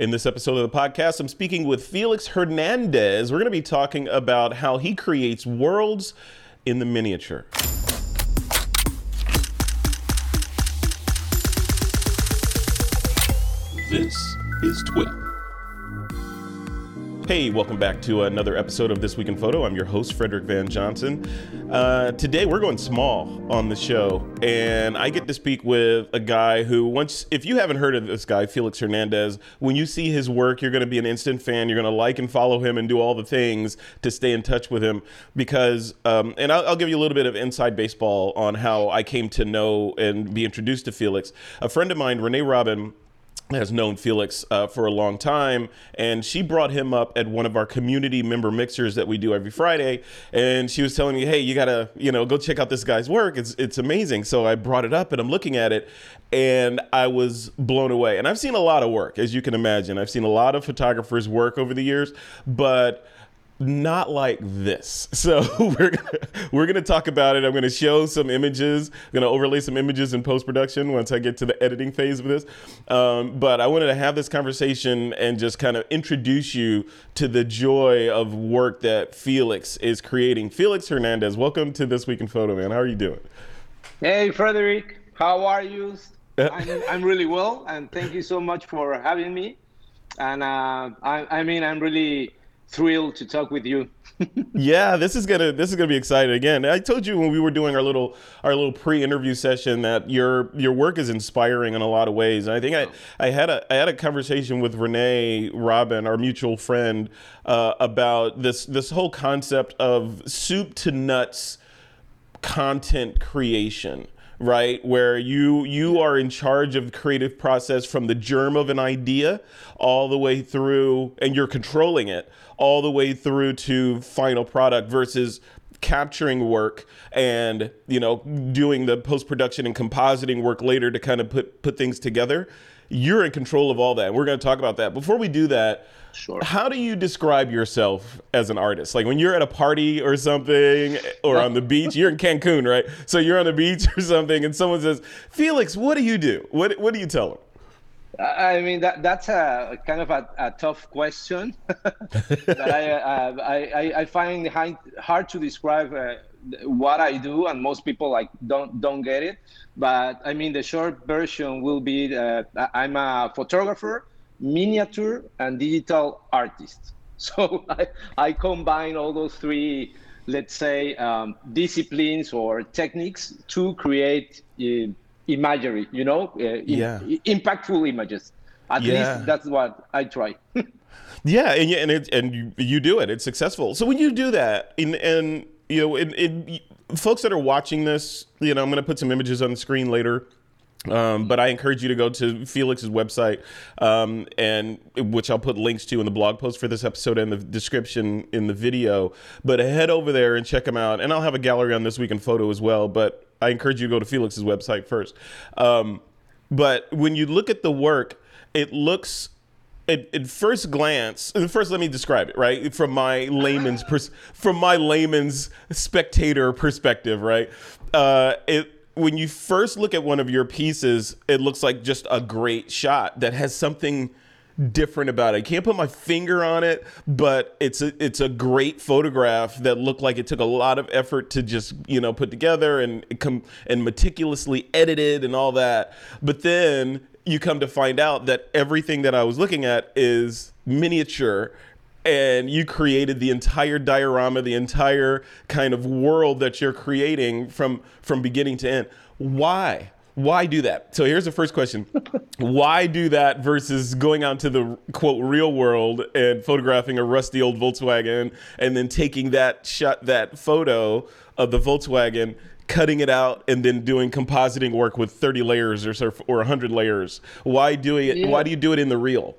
In this episode of the podcast, I'm speaking with Felix Hernandez. We're going to be talking about how he creates worlds in the miniature. This is TWIP. Hey, welcome back to another episode of This Week in Photo. I'm your host, Frederick Van Johnson. Uh, today, we're going small on the show, and I get to speak with a guy who, once, if you haven't heard of this guy, Felix Hernandez, when you see his work, you're going to be an instant fan. You're going to like and follow him and do all the things to stay in touch with him because, um, and I'll, I'll give you a little bit of inside baseball on how I came to know and be introduced to Felix. A friend of mine, Renee Robyn, has known Felix uh, for a long time, and she brought him up at one of our community member mixers that we do every Friday. And she was telling me, "Hey, you gotta, you know, go check out this guy's work. It's it's amazing." So I brought it up, and I'm looking at it, and I was blown away. And I've seen a lot of work, as you can imagine. I've seen a lot of photographers work over the years, but not like this. So we're gonna, we're gonna talk about it. I'm gonna show some images. I'm gonna overlay some images in post production once I get to the editing phase of this. Um, but I wanted to have this conversation and just kind of introduce you to the joy of work that Felix is creating. Felix Hernandez, welcome to this week in photo, man. How are you doing? Hey, Frederick. How are you? I'm, I'm really well, and thank you so much for having me. And uh, I, I mean, I'm really thrilled to talk with you. yeah, this is gonna this is gonna be exciting. Again, I told you when we were doing our little our little pre-interview session that your your work is inspiring in a lot of ways. And I think I, I had a I had a conversation with Renee Robyn, our mutual friend, uh, about this this whole concept of soup to nuts content creation right where you you are in charge of the creative process from the germ of an idea all the way through and you're controlling it all the way through to final product versus capturing work and you know doing the post production and compositing work later to kind of put put things together you're in control of all that and we're going to talk about that before we do that Sure. How do you describe yourself as an artist? Like when you're at a party or something, or on the beach. You're in Cancun, right? So you're on the beach or something, and someone says, "Felix, what do you do? What What do you tell them?" I mean that that's a kind of a, a tough question that I, uh, I I find hard to describe uh, what I do, and most people like don't don't get it. But I mean the short version will be uh, I'm a photographer miniature and digital artist. So I, I combine all those three, let's say, um, disciplines or techniques to create uh, imagery, you know, uh, yeah. impactful images. At yeah. least that's what I try. yeah, and and it, and you, you do it. It's successful. So when you do that, and and you know, folks that are watching this, you know, I'm going to put some images on the screen later um, but I encourage you to go to Felix's website, um, and which I'll put links to in the blog post for this episode and the description in the video. But head over there and check him out, and I'll have a gallery on this week in photo as well. But I encourage you to go to Felix's website first. Um, but when you look at the work, it looks at, at, first glance, first let me describe it right from my layman's pers- from my layman's spectator perspective, right? Uh, it when you first look at one of your pieces, it looks like just a great shot that has something different about it. I can't put my finger on it, but it's a it's a great photograph that looked like it took a lot of effort to just you know put together and come and meticulously edited and all that. But then you come to find out that everything that I was looking at is miniature and you created the entire diorama, the entire kind of world that you're creating from from beginning to end. Why? Why do that? So here's the first question. Why do that versus going out to the quote real world and photographing a rusty old Volkswagen and then taking that shot that photo of the Volkswagen cutting it out and then doing compositing work with 30 layers or or 100 layers why do it yeah. why do you do it in the real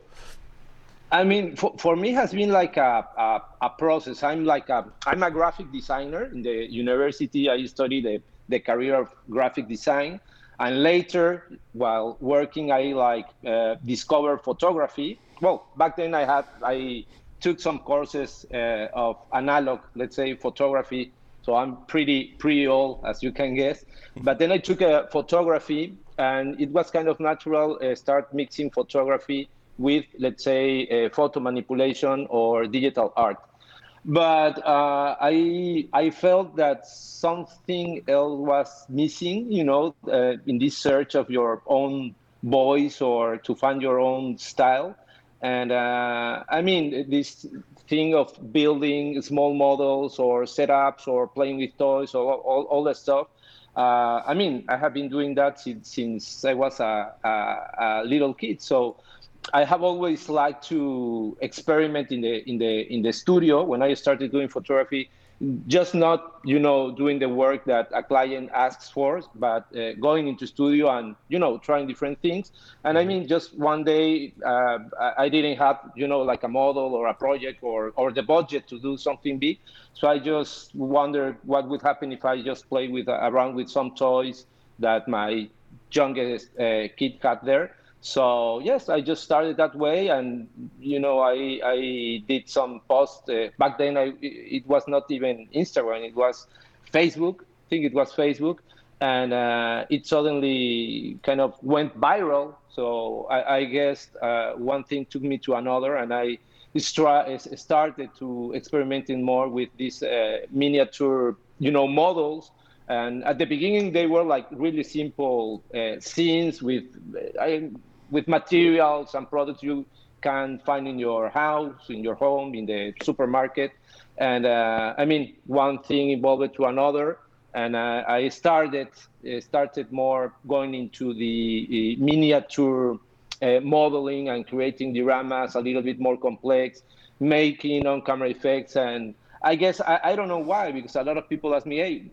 I mean, for, for me, has been like a, a, a, process. I'm like a, I'm a graphic designer in the university. I studied the, the career of graphic design, and later, while working, I like uh, discovered photography. Well, back then I had I took some courses uh, of analog, let's say, photography. So I'm pretty pretty old, as you can guess. But then I took a photography, and it was kind of natural. Uh, start mixing photography with, let's say, uh, photo manipulation or digital art. But uh, I I felt that something else was missing, you know, uh, in this search of your own voice or to find your own style. And uh, I mean, this thing of building small models or setups or playing with toys or all, all that stuff. Uh, I mean, I have been doing that since, since I was a, a, a, little kid. So I have always liked to experiment in the in the in the studio. When I started doing photography, just not you know doing the work that a client asks for but uh, going into studio and you know trying different things. And i mm-hmm. mean just one day uh, i didn't have you know like a model or a project or or the budget to do something big. So i just wondered what would happen if i just play with uh, around with some toys that my youngest uh, kid had there so yes i just started that way and you know i i did some posts uh, back then I, it was not even instagram it was facebook i think it was facebook and uh, it suddenly kind of went viral. So i, I guess uh, one thing took me to another and i started to experimenting more with these uh, miniature you know models. And at the beginning they were like really simple uh, scenes with I, with materials and products you can find in your house, in your home, in the supermarket. And uh, I mean, one thing evolved to another. And uh, I started uh, started more going into the miniature uh, modeling and creating dioramas a little bit more complex, making on-camera effects. And I guess I, I don't know why, because a lot of people ask me, hey,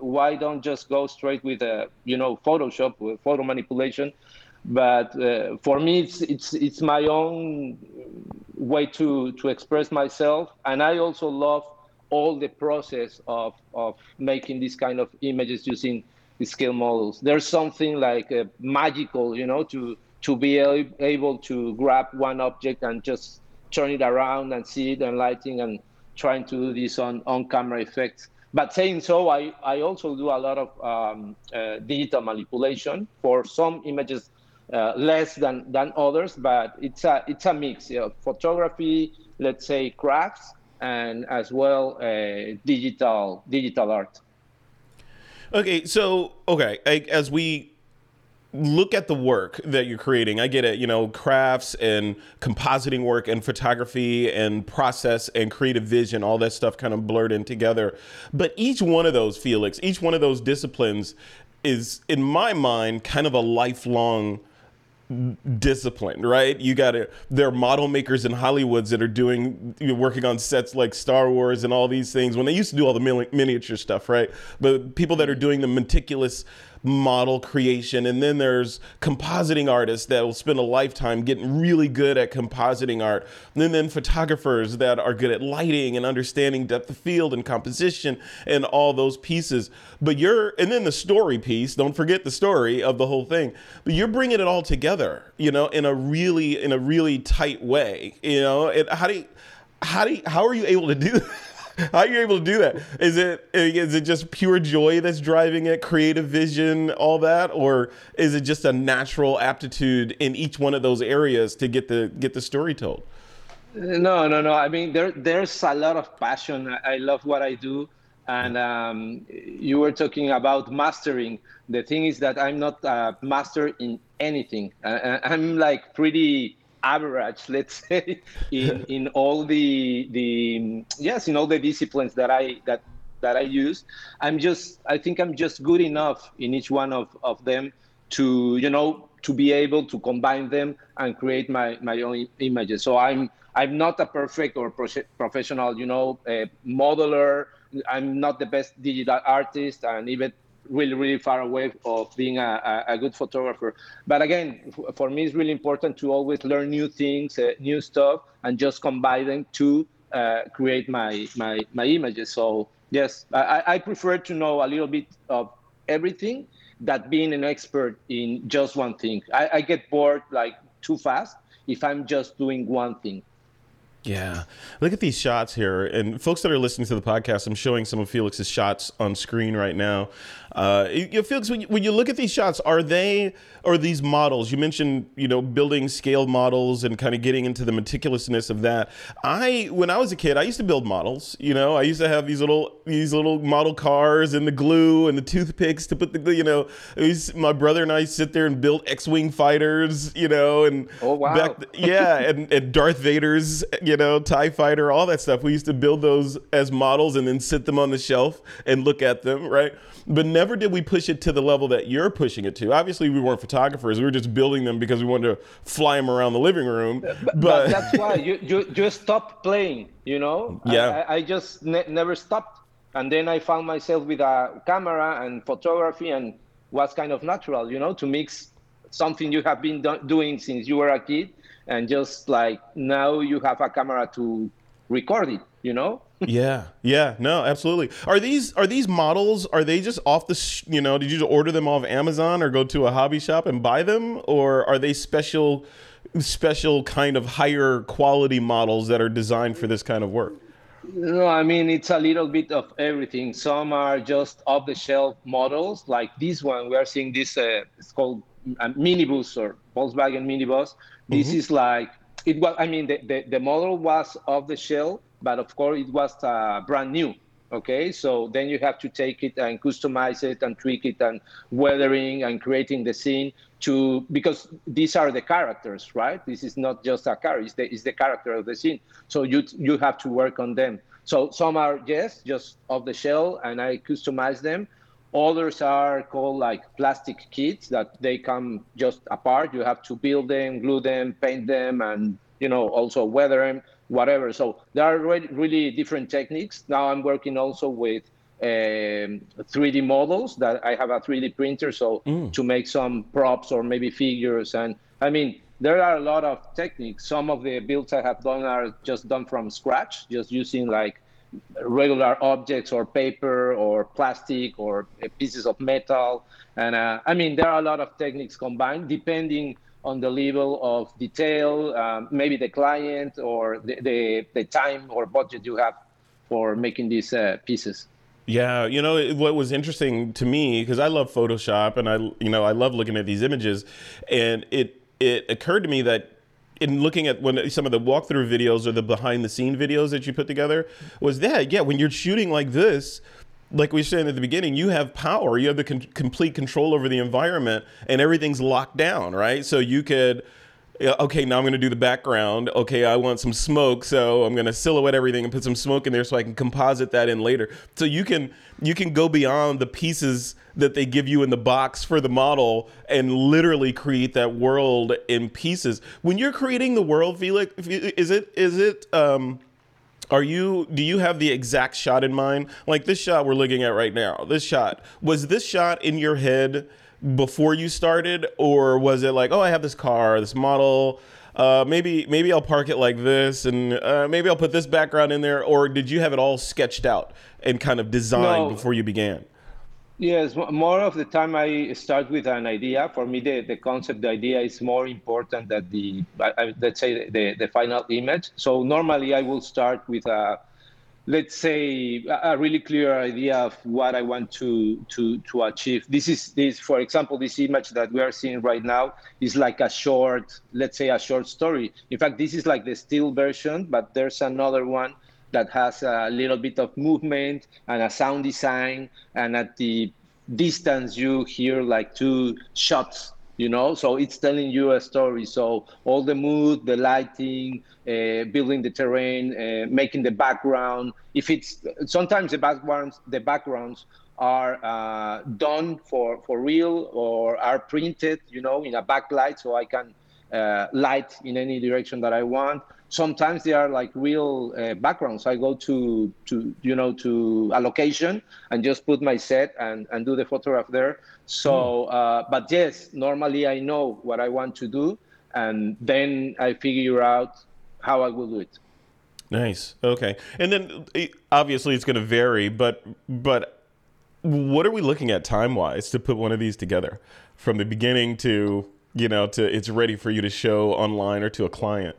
why don't just go straight with a uh, you know Photoshop with photo manipulation? But uh, for me it's it's it's my own way to to express myself. And i also love all the process of of making these kind of images using the scale models. There's something like uh, magical you know to to be able to grab one object and just turn it around and see it and lighting and trying to do this on on camera effects. But saying so i i also do a lot of um, uh, digital manipulation for some images uh, less than than others, but it's a it's a mix. You know, photography, let's say crafts, and as well uh, digital digital art. Okay, so okay, I, as we look at the work that you're creating, I get it. You know, crafts and compositing work and photography and process and creative vision, all that stuff kind of blurred in together. But each one of those, Felix, each one of those disciplines is, in my mind, kind of a lifelong disciplined, right? You got to. There are model makers in Hollywoods that are doing, you know, working on sets like Star Wars and all these things when they used to do all the miniature stuff, right? But people that are doing the meticulous model creation. And then there's compositing artists that will spend a lifetime getting really good at compositing art. And then photographers that are good at lighting and understanding depth of field and composition and all those pieces. But you're, and then the story piece, don't forget the story of the whole thing. But you're bringing it all together, you know, in a really, in a really tight way, you know. How do you, how do you, how are you able to do that? How are you able to do that? Is it is it just pure joy that's driving it, creative vision, all that, or is it just a natural aptitude in each one of those areas to get the get the story told? No, no, no. I mean, there there's a lot of passion. I love what I do, and um, you were talking about mastering. The thing is that I'm not a master in anything. I'm like pretty average, let's say, in in all the the yes, in all the disciplines that I that that I use. I'm just I think I'm just good enough in each one of, of them to you know to be able to combine them and create my my own images. So I'm I'm not a perfect or professional, you know, uh, modeler. I'm not the best digital artist, and even really, really far away of being a, a, good photographer. But again, for me, it's really important to always learn new things, uh, new stuff, and just combine them to uh, create my, my, my images. So yes, I, I prefer to know a little bit of everything that being an expert in just one thing. I, I get bored like too fast if I'm just doing one thing. Yeah. Look at these shots here. And folks that are listening to the podcast, I'm showing some of Felix's shots on screen right now. Uh, you know, Felix, when you, when you look at these shots, are they, or these models, you mentioned, you know, building scale models and kind of getting into the meticulousness of that. I, when I was a kid, I used to build models, you know, I used to have these little, these little model cars and the glue and the toothpicks to put the, you know, was, my brother and I sit there and build X-Wing fighters, you know, and oh, wow. back, yeah, and, and Darth Vader's, you know, TIE fighter, all that stuff. We used to build those as models and then sit them on the shelf and look at them, right? But never did we push it to the level that you're pushing it to. Obviously, we weren't photographers. We were just building them because we wanted to fly them around the living room. But, but, that's why you, you, you stopped playing, you know? Yeah. I, I just ne- never stopped. And then I found myself with a camera and photography and was kind of natural, you know, to mix something you have been do- doing since you were a kid and just like now you have a camera to record it, you know? yeah, yeah, no, absolutely. Are these are these models? Are they just off the? Sh- you know, did you just order them off Amazon or go to a hobby shop and buy them, or are they special, special kind of higher quality models that are designed for this kind of work? No, I mean it's a little bit of everything. Some are just off the shelf models, like this one. We are seeing this. Uh, it's called a minibus or Volkswagen minibus. This mm-hmm. is like it was. I mean, the, the, the model was off the shelf, but of course it was uh, brand new. Okay, so then you have to take it and customize it and tweak it and weathering and creating the scene to because these are the characters, right? This is not just a car; it's the it's the character of the scene. So you you have to work on them. So some are yes, just off the shell, and I customize them. Others are called like plastic kits that they come just apart. You have to build them, glue them, paint them, and you know also weather them whatever. So there are really, really different techniques. Now I'm working also with um, 3D models that I have a 3D printer, so mm. to make some props or maybe figures. And I mean, there are a lot of techniques. Some of the builds I have done are just done from scratch, just using like regular objects or paper or plastic or pieces of metal. And uh, I mean, there are a lot of techniques combined depending on the level of detail, um, maybe the client or the, the, the, time or budget you have for making these uh, pieces. Yeah, you know what was interesting to me because I love Photoshop and I you know I love looking at these images, and it it occurred to me that in looking at when some of the walkthrough videos or the behind the scene videos that you put together was that yeah when you're shooting like this like we said at the beginning, you have power. You have the con- complete control over the environment, and everything's locked down, right? So you could, okay, now I'm going to do the background. Okay, I want some smoke, so I'm going to silhouette everything and put some smoke in there, so I can composite that in later. So you can you can go beyond the pieces that they give you in the box for the model and literally create that world in pieces. When you're creating the world, Felix, is it is it um, are you do you have the exact shot in mind? Like this shot we're looking at right now. This shot. Was this shot in your head before you started or was it like, "Oh, I have this car, this model, uh, maybe maybe I'll park it like this, and uh, maybe I'll put this background in there," or did you have it all sketched out and kind of designed no. before you began? Yes, more of the time I start with an idea. For me, the, the concept, the idea is more important than the, let's say, the, the final image. So normally I will start with a, let's say, a really clear idea of what I want to to to achieve. This is this, for example, this image that we are seeing right now is like a short, let's say, a short story. In fact, this is like the still version, but there's another one that has a little bit of movement and a sound design and at the distance you hear like two shots you know? So it's telling you a story. So all the mood the lighting uh, building the terrain uh, making the background if it's sometimes the backgrounds the backgrounds are uh, done for for real or are printed you know in a backlight so i can uh, light in any direction that i want sometimes they are like real uh, backgrounds. I go to to you know to a location and just put my set and and do the photograph there. So mm. uh, but yes normally i know what i want to do and then i figure out how i will do it. Nice. Okay. And then obviously it's going to vary but but what are we looking at time wise to put one of these together? From the beginning to you know to it's ready for you to show online or to a client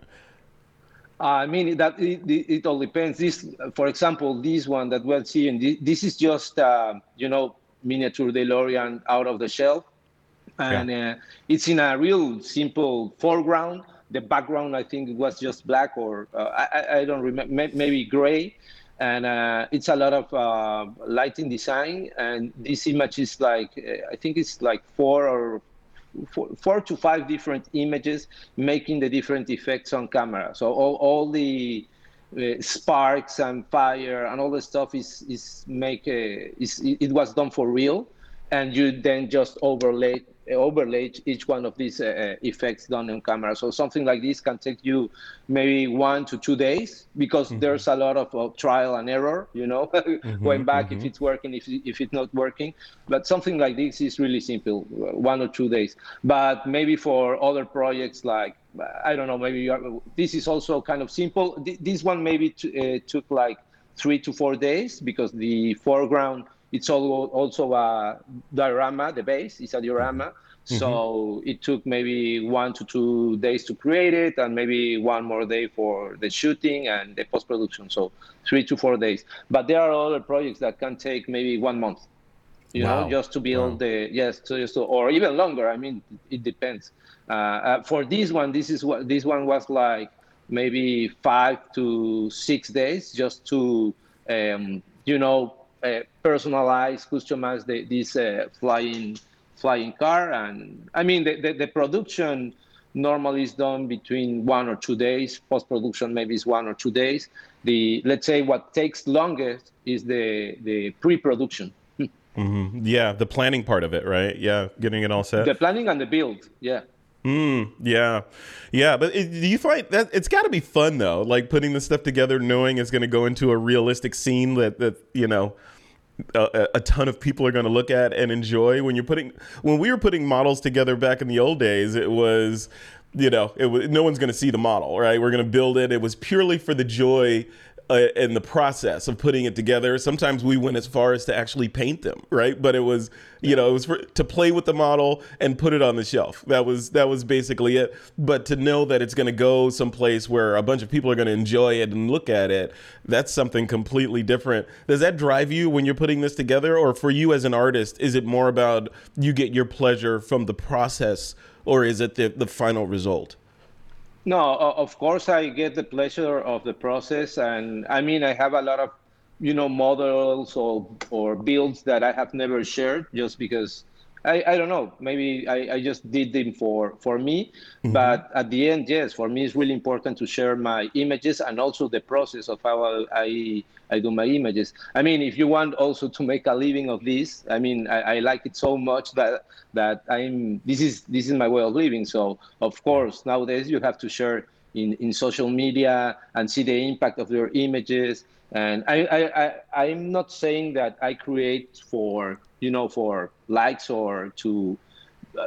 I mean that it, it, all depends. This, for example, this one that we're seeing, this is just uh, you know miniature DeLorean out of the shell, and yeah. uh, it's in a real simple foreground. The background, I think, was just black or uh, I, I don't remember, maybe gray, and uh, it's a lot of uh, lighting design. And this image is like uh, I think it's like four or four, four to five different images making the different effects on camera. So all, all the uh, sparks and fire and all the stuff is is make a, is it was done for real, and you then just overlay overlay each one of these uh, uh, effects done on camera. So something like this can take you maybe one to two days because mm-hmm. there's a lot of uh, trial and error, you know, mm-hmm, going back mm-hmm. if it's working, if, if it's not working. But something like this is really simple, one or two days. But maybe for other projects like, I don't know, maybe are, this is also kind of simple. This one maybe t- uh, took like three to four days because the foreground it's also a diorama. The base is a diorama. Mm-hmm. So it took maybe one to two days to create it, and maybe one more day for the shooting and the post production. So three to four days. But there are other projects that can take maybe one month. You wow. know, just to build wow. the yes, so just to, or even longer. I mean, it depends. Uh, uh, for this one, this is what this one was like maybe five to six days just to um, you know personalize, customize the, this uh, flying flying car. And I mean, the, the, the, production normally is done between one or two days. Post production maybe is one or two days. The let's say what takes longest is the the pre production. Mm-hmm. Yeah, the planning part of it, right? Yeah, getting it all set. The planning and the build. Yeah. Mm, yeah, yeah. But it, do you find that it's got to be fun though? Like putting the stuff together, knowing it's going to go into a realistic scene that that you know a, a, ton of people are going to look at and enjoy when you're putting when we were putting models together back in the old days it was you know it was no one's going to see the model right we're going to build it it was purely for the joy uh, in the process of putting it together. Sometimes we went as far as to actually paint them, right? But it was, you know, it was for, to play with the model and put it on the shelf. That was that was basically it. But to know that it's going to go someplace where a bunch of people are going to enjoy it and look at it, that's something completely different. Does that drive you when you're putting this together, or for you as an artist, is it more about you get your pleasure from the process, or is it the the final result? No, of course I get the pleasure of the process, and I mean I have a lot of, you know, models or or builds that I have never shared just because I, I don't know. Maybe I, I just did them for for me. Mm-hmm. but at the end yes for me it's really important to share my images and also the process of how I I do my images. I mean if you want also to make a living of this I mean I, I like it so much that that I'm this is this is my way of living. So of course nowadays you have to share in, in social media and see the impact of your images and I, I, I I'm not saying that I create for you know, for likes or to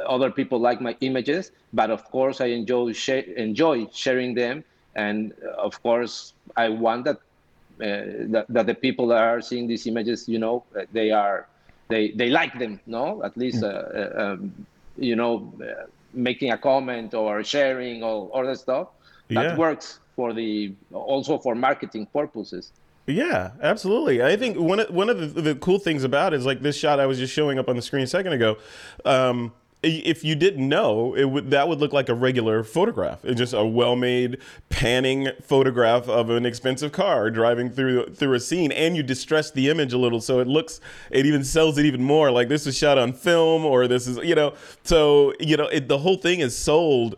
other people like my images. But of course, I enjoy sh- enjoy sharing them, and uh, of course, I want that, uh, that that the people that are seeing these images, you know, they are they they like them, no, at least, uh, uh um, you know, uh, making a comment or sharing or other stuff. That yeah. works for the also for marketing purposes. Yeah, absolutely. I think one of one of the, the, cool things about it is like this shot I was just showing up on the screen a second ago. Um, if you didn't know, it would that would look like a regular photograph. It's just a well-made panning photograph of an expensive car driving through through a scene, and you distress the image a little so it looks. It even sells it even more. Like this was shot on film, or this is you know. So you know, it, the whole thing is sold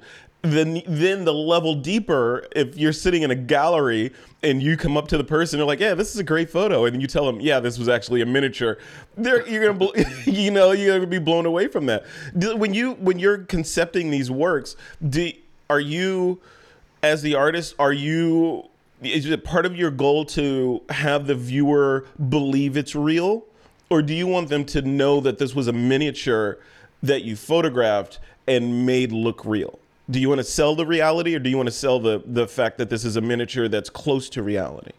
then then the level deeper if you're sitting in a gallery and you come up to the person they're like yeah this is a great photo. And you tell them yeah this was actually a miniature. They're, you're gonna you know you're gonna be blown away from that. When you when you're concepting these works do are you as the artist are you is it part of your goal to have the viewer believe it's real? Or do you want them to know that this was a miniature that you photographed and made look real do you want to sell the reality or do you want to sell the the fact that this is a miniature that's close to reality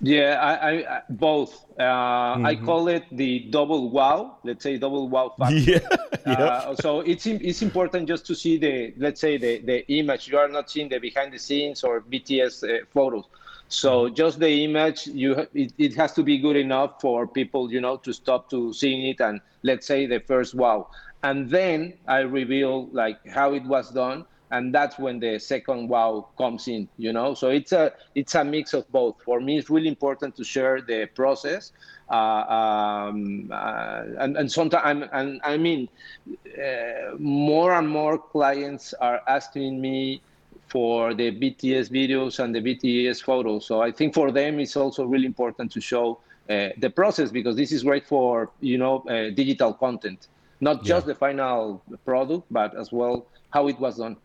Yeah, I, I both. Uh, mm-hmm. I call it the double wow. Let's say double wow factor. Yeah. uh, so it's it's important just to see the let's say the the image. You are not seeing the behind the scenes or BTS uh, photos. So mm-hmm. just the image, you it, it has to be good enough for people, you know, to stop to seeing it and let's say the first wow, and then I reveal like how it was done and that's when the second wow comes in you know? So it's a it's a mix of both. For me it's really important to share the process uh, um, uh, and, and sometimes and i mean uh, more and more clients are asking me for the bts videos and the bts photos. So i think for them it's also really important to show uh, the process because this is great for you know uh, digital content not just yeah. the final product but as well how it was done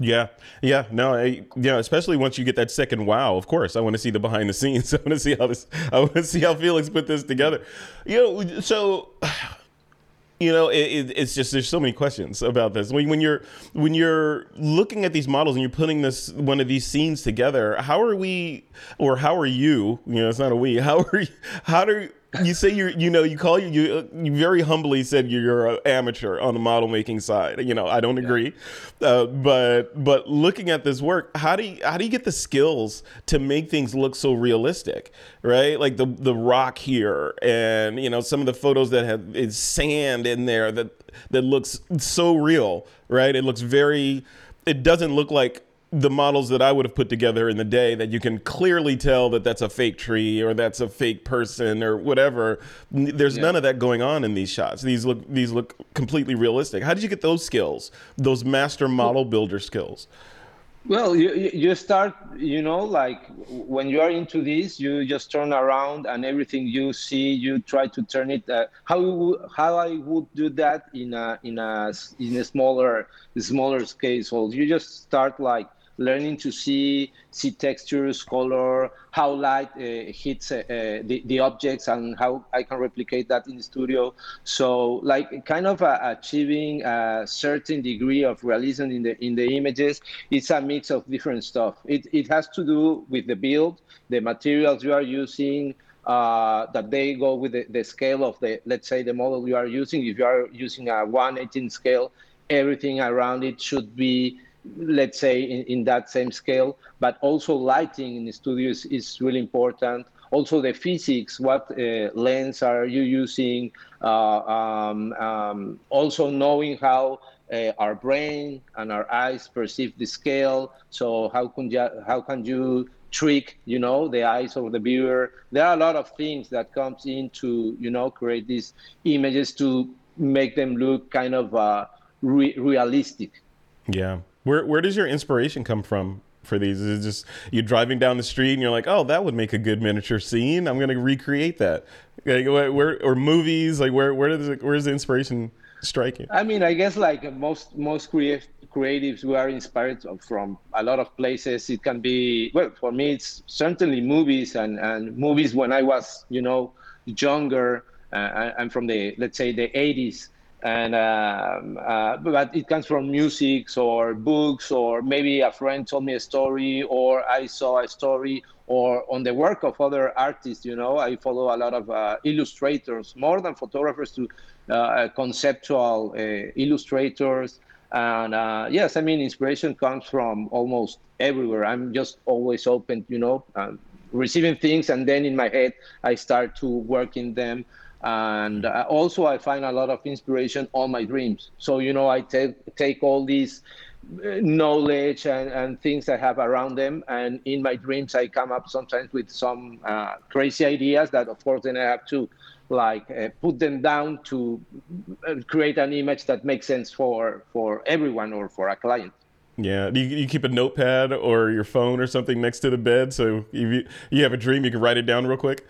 yeah, yeah, no, I, yeah, especially once you get that second wow. Of course, I want to see the behind the scenes. I want to see how this. I want to see how Felix put this together. You know, so you know, it, it, it's just there's so many questions about this. When, when you're when you're looking at these models and you're putting this one of these scenes together, how are we, or how are you? You know, it's not a we. How are you? How do you say you're you know you call you you, you very humbly said you're an amateur on the model making side. You know i don't agree. Yeah. uh, but but looking at this work how do you how do you get the skills to make things look so realistic right? Like the the rock here and you know some of the photos that have is sand in there that that looks so real right? It looks very it doesn't look like the models that I would have put together in the day that you can clearly tell that that's a fake tree or that's a fake person or whatever. There's yeah. none of that going on in these shots. These look these look completely realistic. How did you get those skills? Those master model builder skills? Well, you you start, you know, like when you are into this, you just turn around and everything you see, you try to turn it. Uh, how how I would do that in a in a in a smaller smaller scale. So you just start like learning to see see textures, color, how light uh, hits uh, the, the objects, and how I can replicate that in the studio. So, like, kind of uh, achieving a certain degree of realism in the in the images. It's a mix of different stuff. It it has to do with the build, the materials you are using. Uh, that they go with the, the scale of the, let's say, the model you are using. If you are using a 118 scale, everything around it should be let's say in, in that same scale but also lighting in the studio is, really important. Also the physics what uh, lens are you using uh, um, um, also knowing how uh, our brain and our eyes perceive the scale. So how can you how can you trick you know the eyes of the viewer? There are a lot of things that comes into you know create these images to make them look kind of uh, re- realistic. Yeah where where does your inspiration come from for these? Is it just you driving down the street and you're like, oh, that would make a good miniature scene. I'm to recreate that. Like, where or movies? Like where where does it, where's the inspiration striking? I mean, I guess like most most creative creatives we are inspired from a lot of places. It can be well for me. It's certainly movies and and movies when I was you know younger. Uh, I'm from the let's say the 80s and um, uh, but it comes from music or books or maybe a friend told me a story or i saw a story or on the work of other artists you know. I follow a lot of uh, illustrators more than photographers to uh, conceptual uh, illustrators. And uh, yes i mean inspiration comes from almost everywhere. I'm just always open you know um, receiving things. And then in my head i start to work in them and uh, also i find a lot of inspiration on my dreams. So you know i take take all these uh, knowledge and, and things i have around them. And in my dreams i come up sometimes with some uh, crazy ideas that of course then i have to like uh, put them down to uh, create an image that makes sense for for everyone or for a client. Yeah, do you, you, keep a notepad or your phone or something next to the bed? So if you, you have a dream, you can write it down real quick?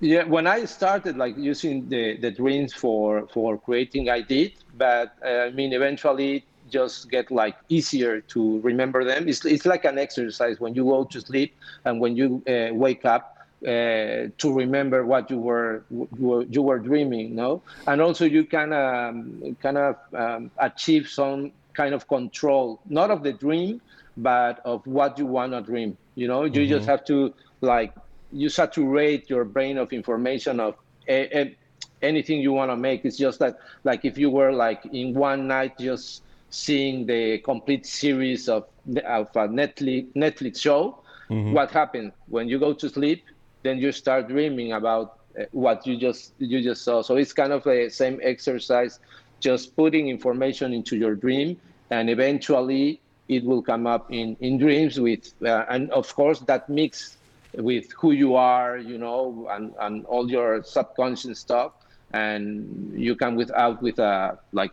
Yeah, when I started like using the, the dreams for for creating, I did, but uh, I mean eventually just get like easier to remember them. It's it's like an exercise when you go to sleep and when you uh, wake up. Uh, to remember what you were you were dreaming, no, and also you can um, kind of um, achieve some kind of control, not of the dream, but of what you want to dream. You know, you mm-hmm. just have to like you saturate your brain of information of a, a, anything you want to make. It's just that like if you were like in one night just seeing the complete series of of a Netflix Netflix show, mm-hmm. what happened when you go to sleep? Then you start dreaming about uh, what you just you just saw. So it's kind of the same exercise, just putting information into your dream, and eventually it will come up in in dreams with, uh, and of course that mix with who you are, you know, and and all your subconscious stuff, and you come with out with a uh, like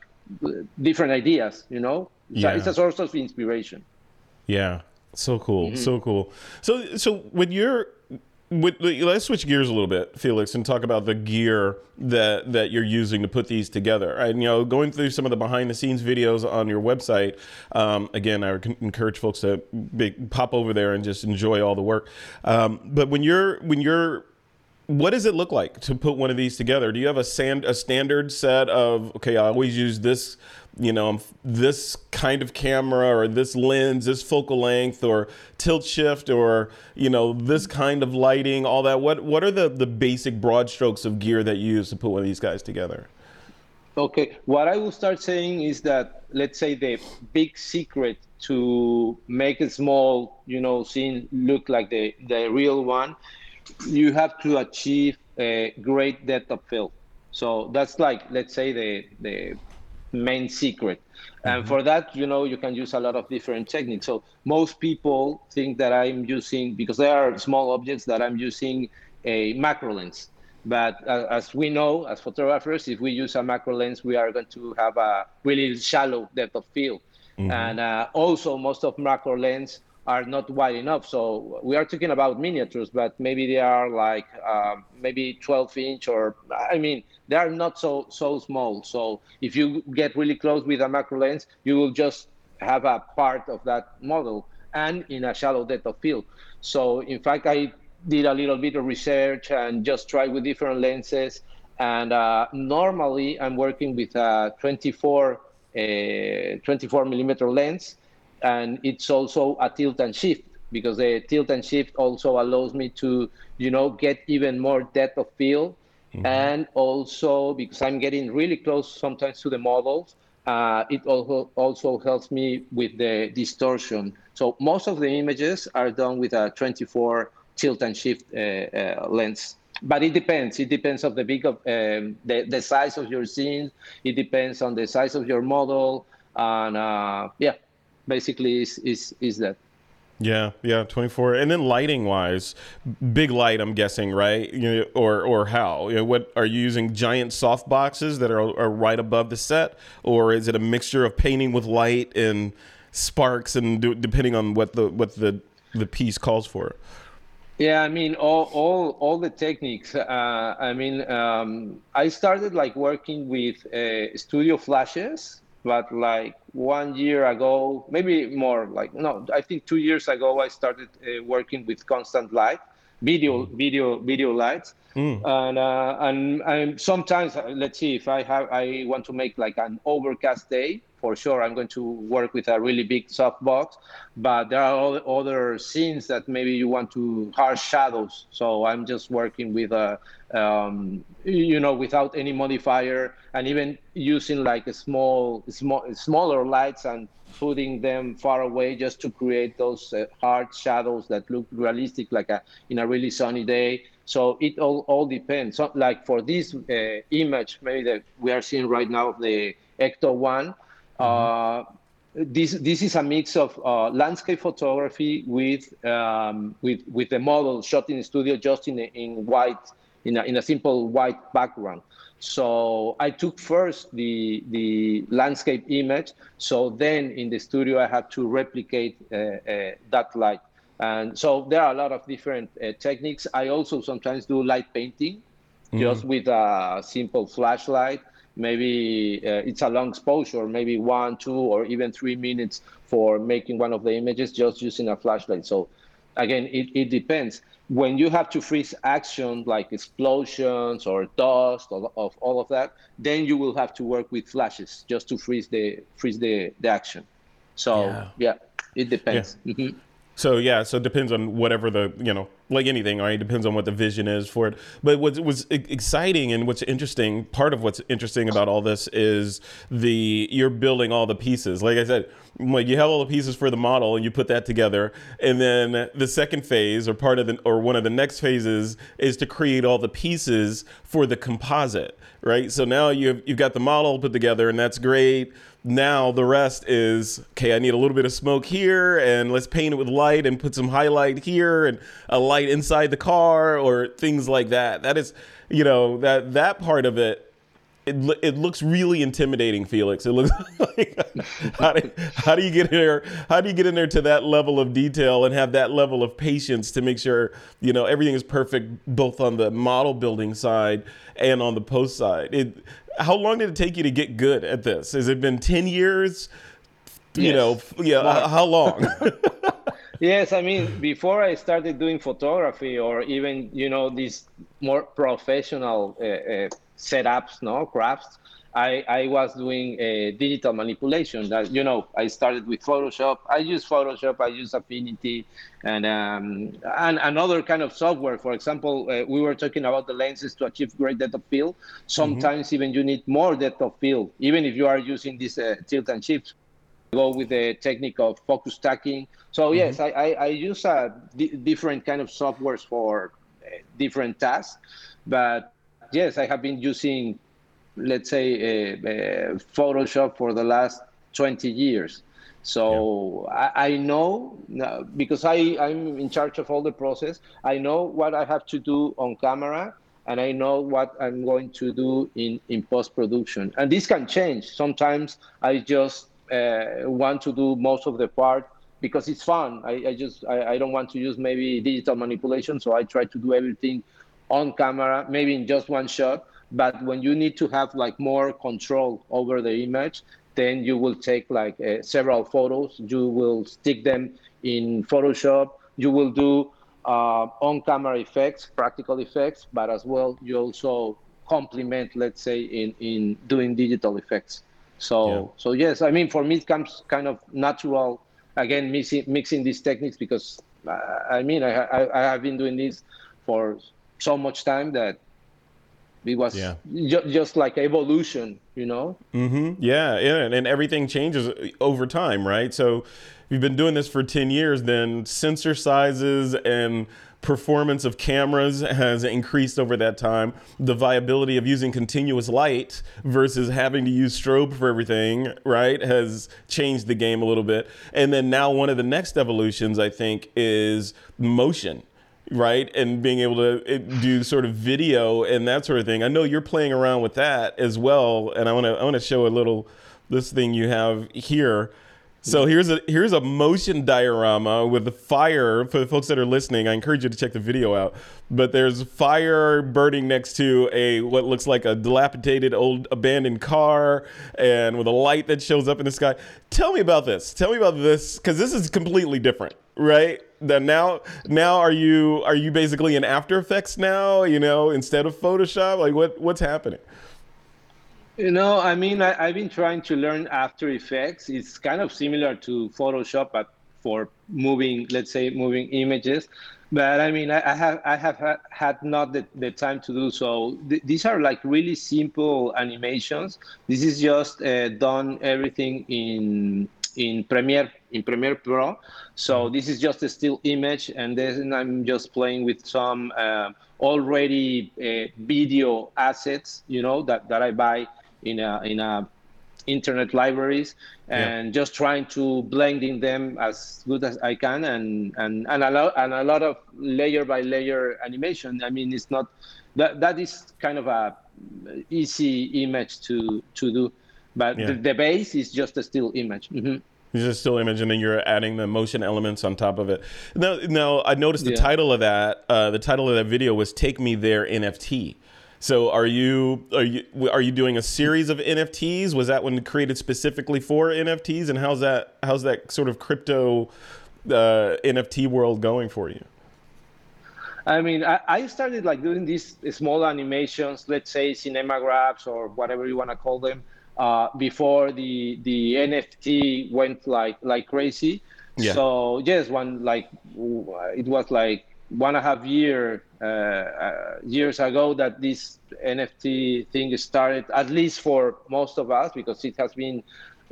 different ideas, you know. Yeah. So it's a source of inspiration. Yeah. So cool. Mm-hmm. So cool. So so when you're let's switch gears a little bit, Felix, and talk about the gear that that you're using to put these together. And you know, going through some of the behind the scenes videos on your website. Um, again, I encourage folks to be, pop over there and just enjoy all the work. Um, but when you're when you're what does it look like to put one of these together? Do you have a sand a standard set of okay? I always use this, you know, this kind of camera or this lens, this focal length or tilt shift or you know this kind of lighting, all that. What what are the the basic broad strokes of gear that you use to put one of these guys together? Okay, what I will start saying is that let's say the big secret to make a small, you know, scene look like the the real one you have to achieve a great depth of field. So that's like, let's say, the the main secret. Mm-hmm. And for that, you know, you can use a lot of different techniques. So most people think that I'm using because there are small objects that I'm using a macro lens. But uh, as we know, as photographers, if we use a macro lens, we are going to have a really shallow depth of field. Mm-hmm. And uh, also, most of macro lens are not wide enough. So we are talking about miniatures, but maybe they are like uh, maybe 12 inch or I mean they are not so so small. So if you get really close with a macro lens, you will just have a part of that model and in a shallow depth of field. So in fact, I did a little bit of research and just tried with different lenses. And uh, normally I'm working with a 24 uh, 24 millimeter lens and it's also a tilt and shift because the tilt and shift also allows me to you know get even more depth of field. Mm-hmm. and also because i'm getting really close sometimes to the models uh, it also also helps me with the distortion. So most of the images are done with a 24 tilt and shift uh, uh, lens. But it depends. It depends of the big of um, the, the size of your scene it depends on the size of your model. And uh, yeah basically is is is that. Yeah, yeah, 24. And then lighting wise, big light, I'm guessing, right? You know, or or how? You know, what are you using giant soft boxes that are, are right above the set or is it a mixture of painting with light and sparks and do, depending on what the what the the piece calls for? Yeah, I mean all all all the techniques. Uh, I mean, um, I started like working with uh, studio flashes but like one year ago, maybe more, like no, I think two years ago, I started uh, working with constant light, video, mm. video, video lights, mm. and uh, and and sometimes uh, let's see if I have I want to make like an overcast day, for sure I'm going to work with a really big softbox. But there are other scenes that maybe you want to harsh shadows. So I'm just working with a, um, you know, without any modifier, and even using like a small, small, smaller lights and putting them far away just to create those uh, hard shadows that look realistic, like a, in a really sunny day. So it all, all depends. So, like for this uh, image, maybe that we are seeing right now, the Ecto One, uh, this this is a mix of uh, landscape photography with um, with with the model shot in the studio just in in white in a, in a simple white background. So I took first the the landscape image. So then in the studio I had to replicate uh, uh, that light. And so there are a lot of different uh, techniques. I also sometimes do light painting, mm. just with a simple flashlight maybe uh, it's a long exposure, maybe one, two, or even three minutes for making one of the images just using a flashlight. So again, it, it depends. When you have to freeze action like explosions or dust or of all of that, then you will have to work with flashes just to freeze the freeze the, the action. So yeah. yeah. it depends. Yeah. Mm-hmm. So yeah, so it depends on whatever the you know, like anything, right? It depends on what the vision is for it. But what was exciting and what's interesting, part of what's interesting about all this is the you're building all the pieces. Like I said, like you have all the pieces for the model and you put that together, and then the second phase or part of the or one of the next phases is to create all the pieces for the composite, right? So now you've you've got the model put together, and that's great now the rest is okay i need a little bit of smoke here and let's paint it with light and put some highlight here and a light inside the car or things like that. That is you know that that part of it it, it looks really intimidating felix it looks like how, do, how do you get in there how do you get in there to that level of detail and have that level of patience to make sure you know everything is perfect both on the model building side and on the post side it how long did it take you to get good at this? Has it been 10 years? You yes. know, yeah, how long? yes, I mean, before I started doing photography or even, you know, these more professional uh, uh, setups, no, crafts, I, I was doing a digital manipulation that, you know, I started with Photoshop. I use Photoshop, I use Affinity and, um, and another kind of software. For example, uh, we were talking about the lenses to achieve great depth of field. Sometimes mm-hmm. even you need more depth of field, even if you are using this uh, tilt and shift. Go with the technique of focus stacking. So mm-hmm. yes, I, I, I use uh, d- different kind of softwares for uh, different tasks, but yes, I have been using let's say, uh, uh, Photoshop for the last 20 years. So yeah. I, I, know because I, I'm in charge of all the process. I know what I have to do on camera and I know what I'm going to do in, in post production. And this can change. Sometimes I just uh, want to do most of the part because it's fun. I, I just I, I don't want to use maybe digital manipulation, so I try to do everything on camera, maybe in just one shot. But when you need to have like more control over the image, then you will take like uh, several photos. You will stick them in Photoshop. You will do uh, on-camera effects, practical effects, but as well you also complement, let's say, in in doing digital effects. So yeah. so yes, I mean for me it comes kind of natural. Again, mixing mixing these techniques because uh, I mean I, I I have been doing this for so much time that it was yeah. ju- just like evolution you know? Mm-hmm. yeah, yeah and, and everything changes over time right? So if you've been doing this for 10 years then sensor sizes and performance of cameras has increased over that time. The viability of using continuous light versus having to use strobe for everything right has changed the game a little bit. And then now one of the next evolutions i think is motion right and being able to do sort of video and that sort of thing i know you're playing around with that as well and i want to i want to show a little this thing you have here so here's a here's a motion diorama with the fire for the folks that are listening. I encourage you to check the video out. But there's fire burning next to a what looks like a dilapidated old abandoned car and with a light that shows up in the sky. Tell me about this. Tell me about this cuz this is completely different, right? That now now are you are you basically in After Effects now, you know, instead of Photoshop? Like what what's happening? You know, I mean, I, have been trying to learn After Effects. It's kind of similar to Photoshop, but for moving, let's say, moving images. But I mean, I, I have I have had, had not the, the time to do so. Th- these are like really simple animations. This is just uh, done everything in in Premiere in Premiere Pro. So this is just a still image, and then I'm just playing with some uh, already uh, video assets, you know, that that I buy in a in a internet libraries and yeah. just trying to blending them as good as I can and and and a lot and a lot of layer by layer animation. I mean, it's not that that is kind of a easy image to to do, but yeah. the, the, base is just a still image. Mm-hmm. It's just still image, and then you're adding the motion elements on top of it. Now, now I noticed the yeah. title of that. Uh, the title of that video was "Take Me There" NFT. So are you are you are you doing a series of NFTs? Was that one created specifically for NFTs? And how's that how's that sort of crypto uh, NFT world going for you? I mean, I, I, started like doing these small animations, let's say cinemagraphs or whatever you want to call them, uh, before the the NFT went like like crazy. Yeah. So yes, one like it was like one and a half year uh, uh, years ago that this NFT thing started. At least for most of us, because it has been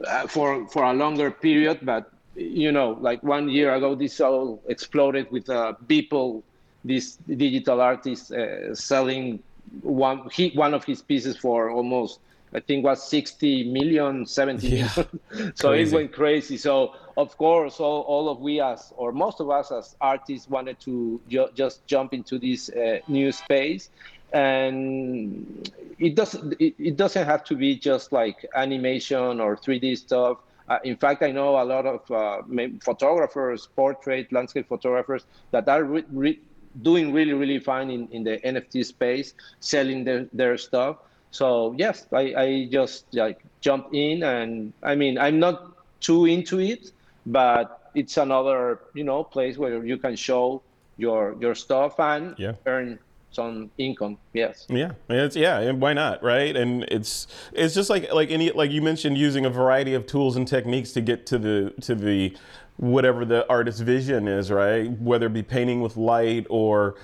uh, for for a longer period. But you know, like one year ago, this all exploded with uh, people, this digital artist uh, selling one he, one of his pieces for almost I think was 60 million, 70 Yeah. million. so Crazy. it went crazy. So of course, all, all of we as, or most of us as artists wanted to ju- just jump into this uh, new space. And it doesn't, it, it doesn't have to be just like animation or 3D stuff. Uh, in fact, I know a lot of uh, photographers, portrait, landscape photographers that are re- re- doing really, really fine in, in the NFT space, selling their, their stuff. So yes, I, I just like jump in and I mean I'm not too into it, but it's another you know place where you can show your your stuff and Yeah. earn some income. Yes. Yeah, it's yeah, and why not, right? And it's it's just like like any like you mentioned using a variety of tools and techniques to get to the to the whatever the artist's vision is, right? Whether it be painting with light or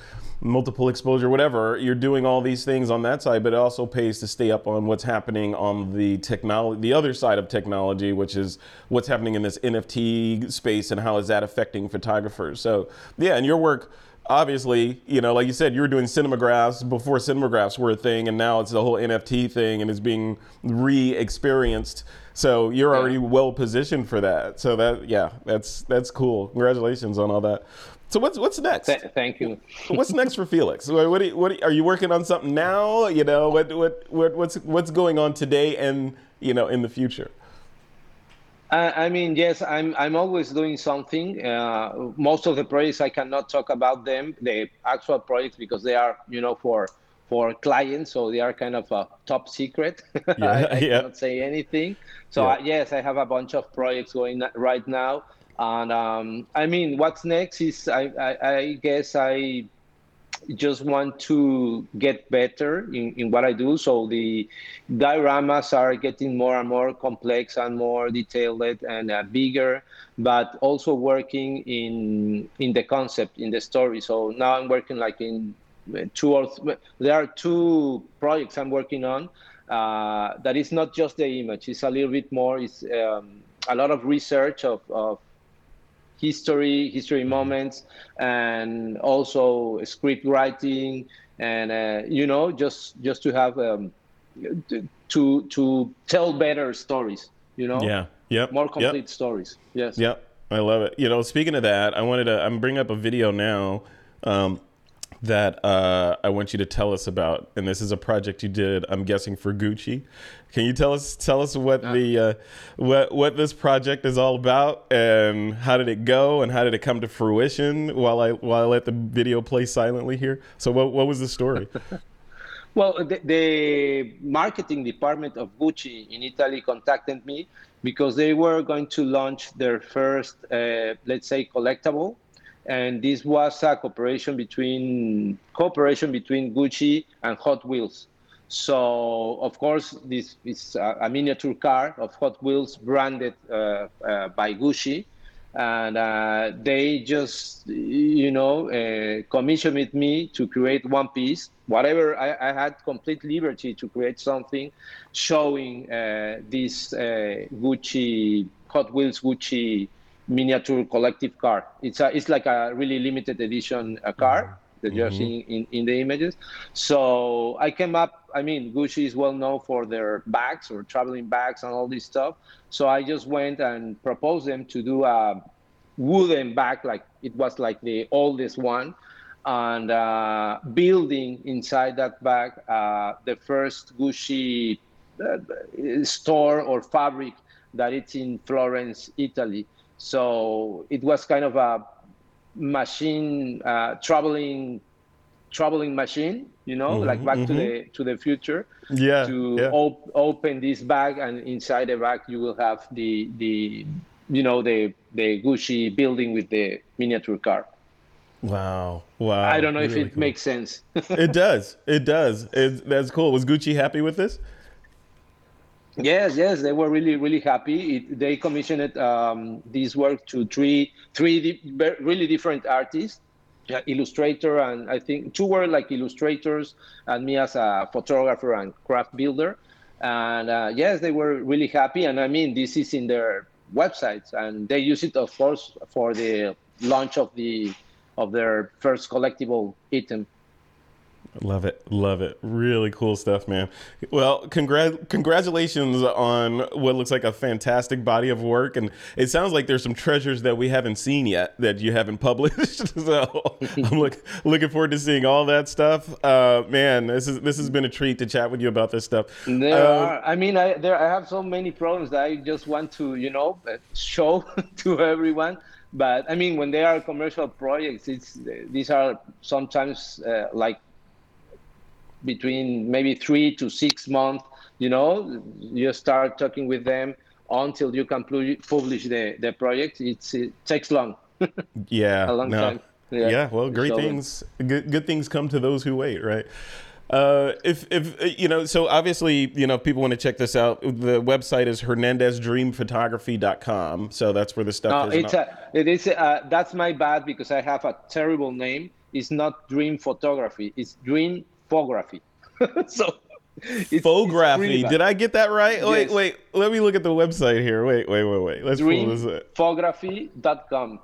multiple exposure, whatever, you're doing all these things on that side, but it also pays to stay up on what's happening on the technology, the other side of technology, which is what's happening in this NFT space and how is that affecting photographers. So yeah, and your work obviously, you know, like you said, you were doing cinemagraphs before cinemagraphs were a thing, and now it's the whole NFT thing and it's being re-experienced. So you're already well positioned for that. So that, yeah, that's that's cool. Congratulations on all that. So what's what's next? Th- thank you. what's next for Felix? What, you- what you- are you working on something now? You know, what, what what what's what's going on today and you know in the future? Uh, I mean, yes, I'm I'm always doing something. Uh, most of the projects I cannot talk about them, the actual projects, because they are, you know, for for clients, so they are kind of a top secret. Yeah, I, I yeah. cannot say anything. So Yeah. uh, yes, I have a bunch of projects going right now, and um, I mean, what's next is I, I I guess I just want to get better in, in what I do. So the dioramas are getting more and more complex and more detailed and uh, bigger, but also working in in the concept, in the story. So now I'm working like in two or th- there are two projects I'm working on. Uh, that is not just the image; it's a little bit more. It's um, a lot of research of, of history, history moments, and also script writing, and uh, you know, just just to have um, to to tell better stories. You know, Yeah. Yep. more Yep. complete stories. Yes. Yep, I love it. You know, speaking of that, I wanted to. I'm bringing up a video now um, that uh, I want you to tell us about, and this is a project you did. I'm guessing for Gucci. Can you tell us tell us what the uh, what what this project is all about, and how did it go, and how did it come to fruition? While I while I let the video play silently here. So what what was the story? Well, the, the marketing department of Gucci in Italy contacted me because they were going to launch their first, uh, let's say, collectible, and this was a cooperation between cooperation between Gucci and Hot Wheels. So, of course, this is a, miniature car of Hot Wheels branded uh, uh, by Gucci and uh, they just you know uh, commissioned me to create one piece whatever I, I had complete liberty to create something showing uh, this uh, gucci hot wheels gucci miniature collective car. It's a, it's like a really limited edition uh, car that you're seeing in, in the images. So i came up i mean gucci is well known for their bags or traveling bags and all this stuff. So I just went and proposed them to do a wooden bag, like it was like the oldest one, and uh, building inside that bag uh, the first Gucci uh, store or fabric that it's in Florence, Italy. So it was kind of a machine uh, traveling traveling machine you know like back to the to the future Yeah, to yeah. op- open this bag and inside the bag you will have the the you know the the Gucci building with the miniature car. Wow, wow. I don't know if it cool. makes sense. it does. It does. It, that's cool. Was Gucci happy with this? Yes, yes, they were really, really happy. It, they commissioned um, this work to three, three di- really different artists, uh, illustrator, and I think two were like illustrators, and me as a photographer and craft builder. And uh, yes, they were really happy. And I mean, this is in their websites, and they use it, of course, for the launch of the of their first collectible item. Love it. Love it. Really cool stuff, man. Well, congrat- congratulations on what looks like a fantastic body of work. And it sounds like there's some treasures that we haven't seen yet that you haven't published. so I'm look- looking forward to seeing all that stuff. Uh, man, this is this has been a treat to chat with you about this stuff. There um, are. I mean, I there I have so many problems that I just want to, you know, show to everyone but I mean, when they are commercial projects, it's these are sometimes uh, like between maybe three to six months. You know, you start talking with them until you can publish the the project. It's it takes long. yeah, a long no. time. Yeah. yeah, well, great so, things, good, good things come to those who wait, right? Uh, if if you know, so obviously, you know, if people want to check this out. The website is HernandezDreamPhotography.com. So that's where the stuff no, is. It's a, it is. A, that's my bad because I have a terrible name. It's not Dream Photography. It's Dream Photography. so. It's, Photography. It's Did I get that right? Yes. Wait, wait. Let me look at the website here. Wait, wait, wait, wait. Let's Dream pull this up. Photography.com.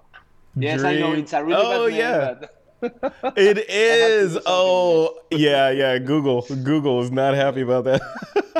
Yes, Dream... I know it's a really oh, bad name, yeah. But it is. Oh, yeah, yeah. Google, Google is not happy about that.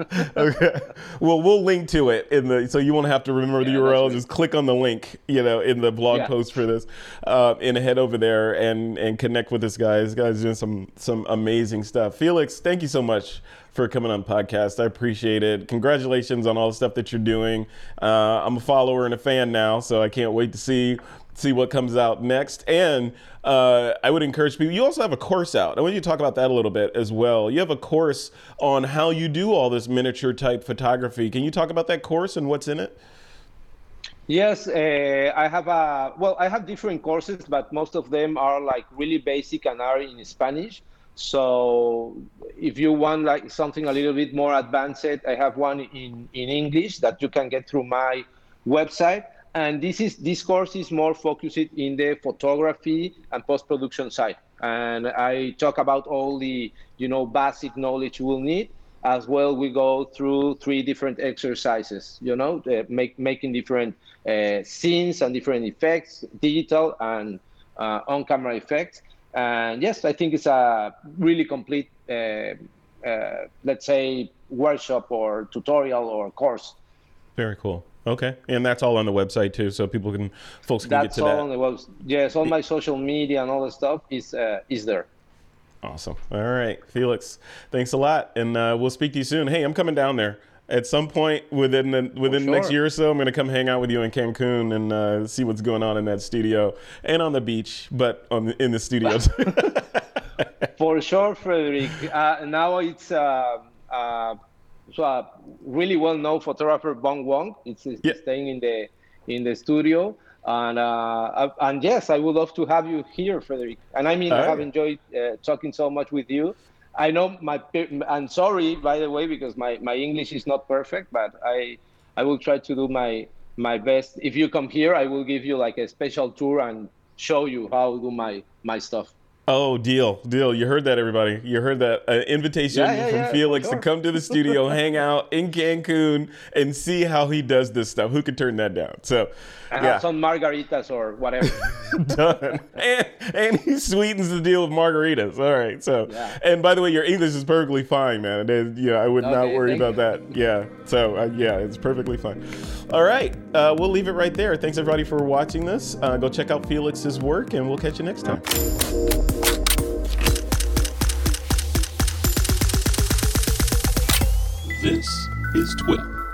okay. Well, we'll link to it in the so you won't have to remember yeah, the URL. Just click on the link, you know, in the blog yeah. post for this, uh, and head over there and and connect with this guy. This guy's doing some some amazing stuff. Felix, thank you so much for coming on podcast. I appreciate it. Congratulations on all the stuff that you're doing. Uh, I'm a follower and a fan now, so I can't wait to see see what comes out next. And uh, I would encourage people. You also have a course out. I want you to talk about that a little bit as well. You have a course on how you do all this miniature type photography. Can you talk about that course and what's in it? Yes, uh, I have a well. I have different courses, but most of them are like really basic and are in Spanish. So if you want like something a little bit more advanced, I have one in in English that you can get through my website and this is this course is more focused in the photography and post-production side. And i talk about all the you know basic knowledge you will need as well we go through three different exercises you know uh, make, making different uh, scenes and different effects digital and uh, on camera effects. And yes i think it's a really complete uh, uh, let's say workshop or tutorial or course. Very cool Okay, and that's all on the website too, so people can folks can that's get to all that. on the website. Yes, all my social media and all the stuff is uh, is there. Awesome. All right, Felix, thanks a lot, and uh, we'll speak to you soon. Hey, I'm coming down there at some point within the within sure. the next year or so. I'm going to come hang out with you in Cancun and uh, see what's going on in that studio and on the beach, but on the, in the studios. For sure, Frederick. Uh, now it's. Uh, uh, so a really well-known photographer, Von Wong. It's, it's yeah. staying in the in the studio, and uh, and yes, I would love to have you here, Frederick. And I mean, All I have enjoyed uh, talking so much with you. I know my I'm sorry by the way because my my English is not perfect, but I I will try to do my my best. If you come here, I will give you like a special tour and show you how to do my my stuff. Oh, deal, deal. You heard that, everybody. You heard that uh, invitation yeah, yeah, from yeah, Felix to come to the studio, hang out in Cancun, and see how he does this stuff. Who could turn that down? So, and yeah. some margaritas or whatever. Done. And, and he sweetens the deal with margaritas. All right. So, and by the way, your English is perfectly fine, man. Yeah, I would not worry about you. that. Yeah. So, uh, yeah, it's perfectly fine. All right. Uh, we'll leave it right there. Thanks, everybody, for watching this. Uh, go check out Felix's work, and we'll catch you next time. This is TWIP.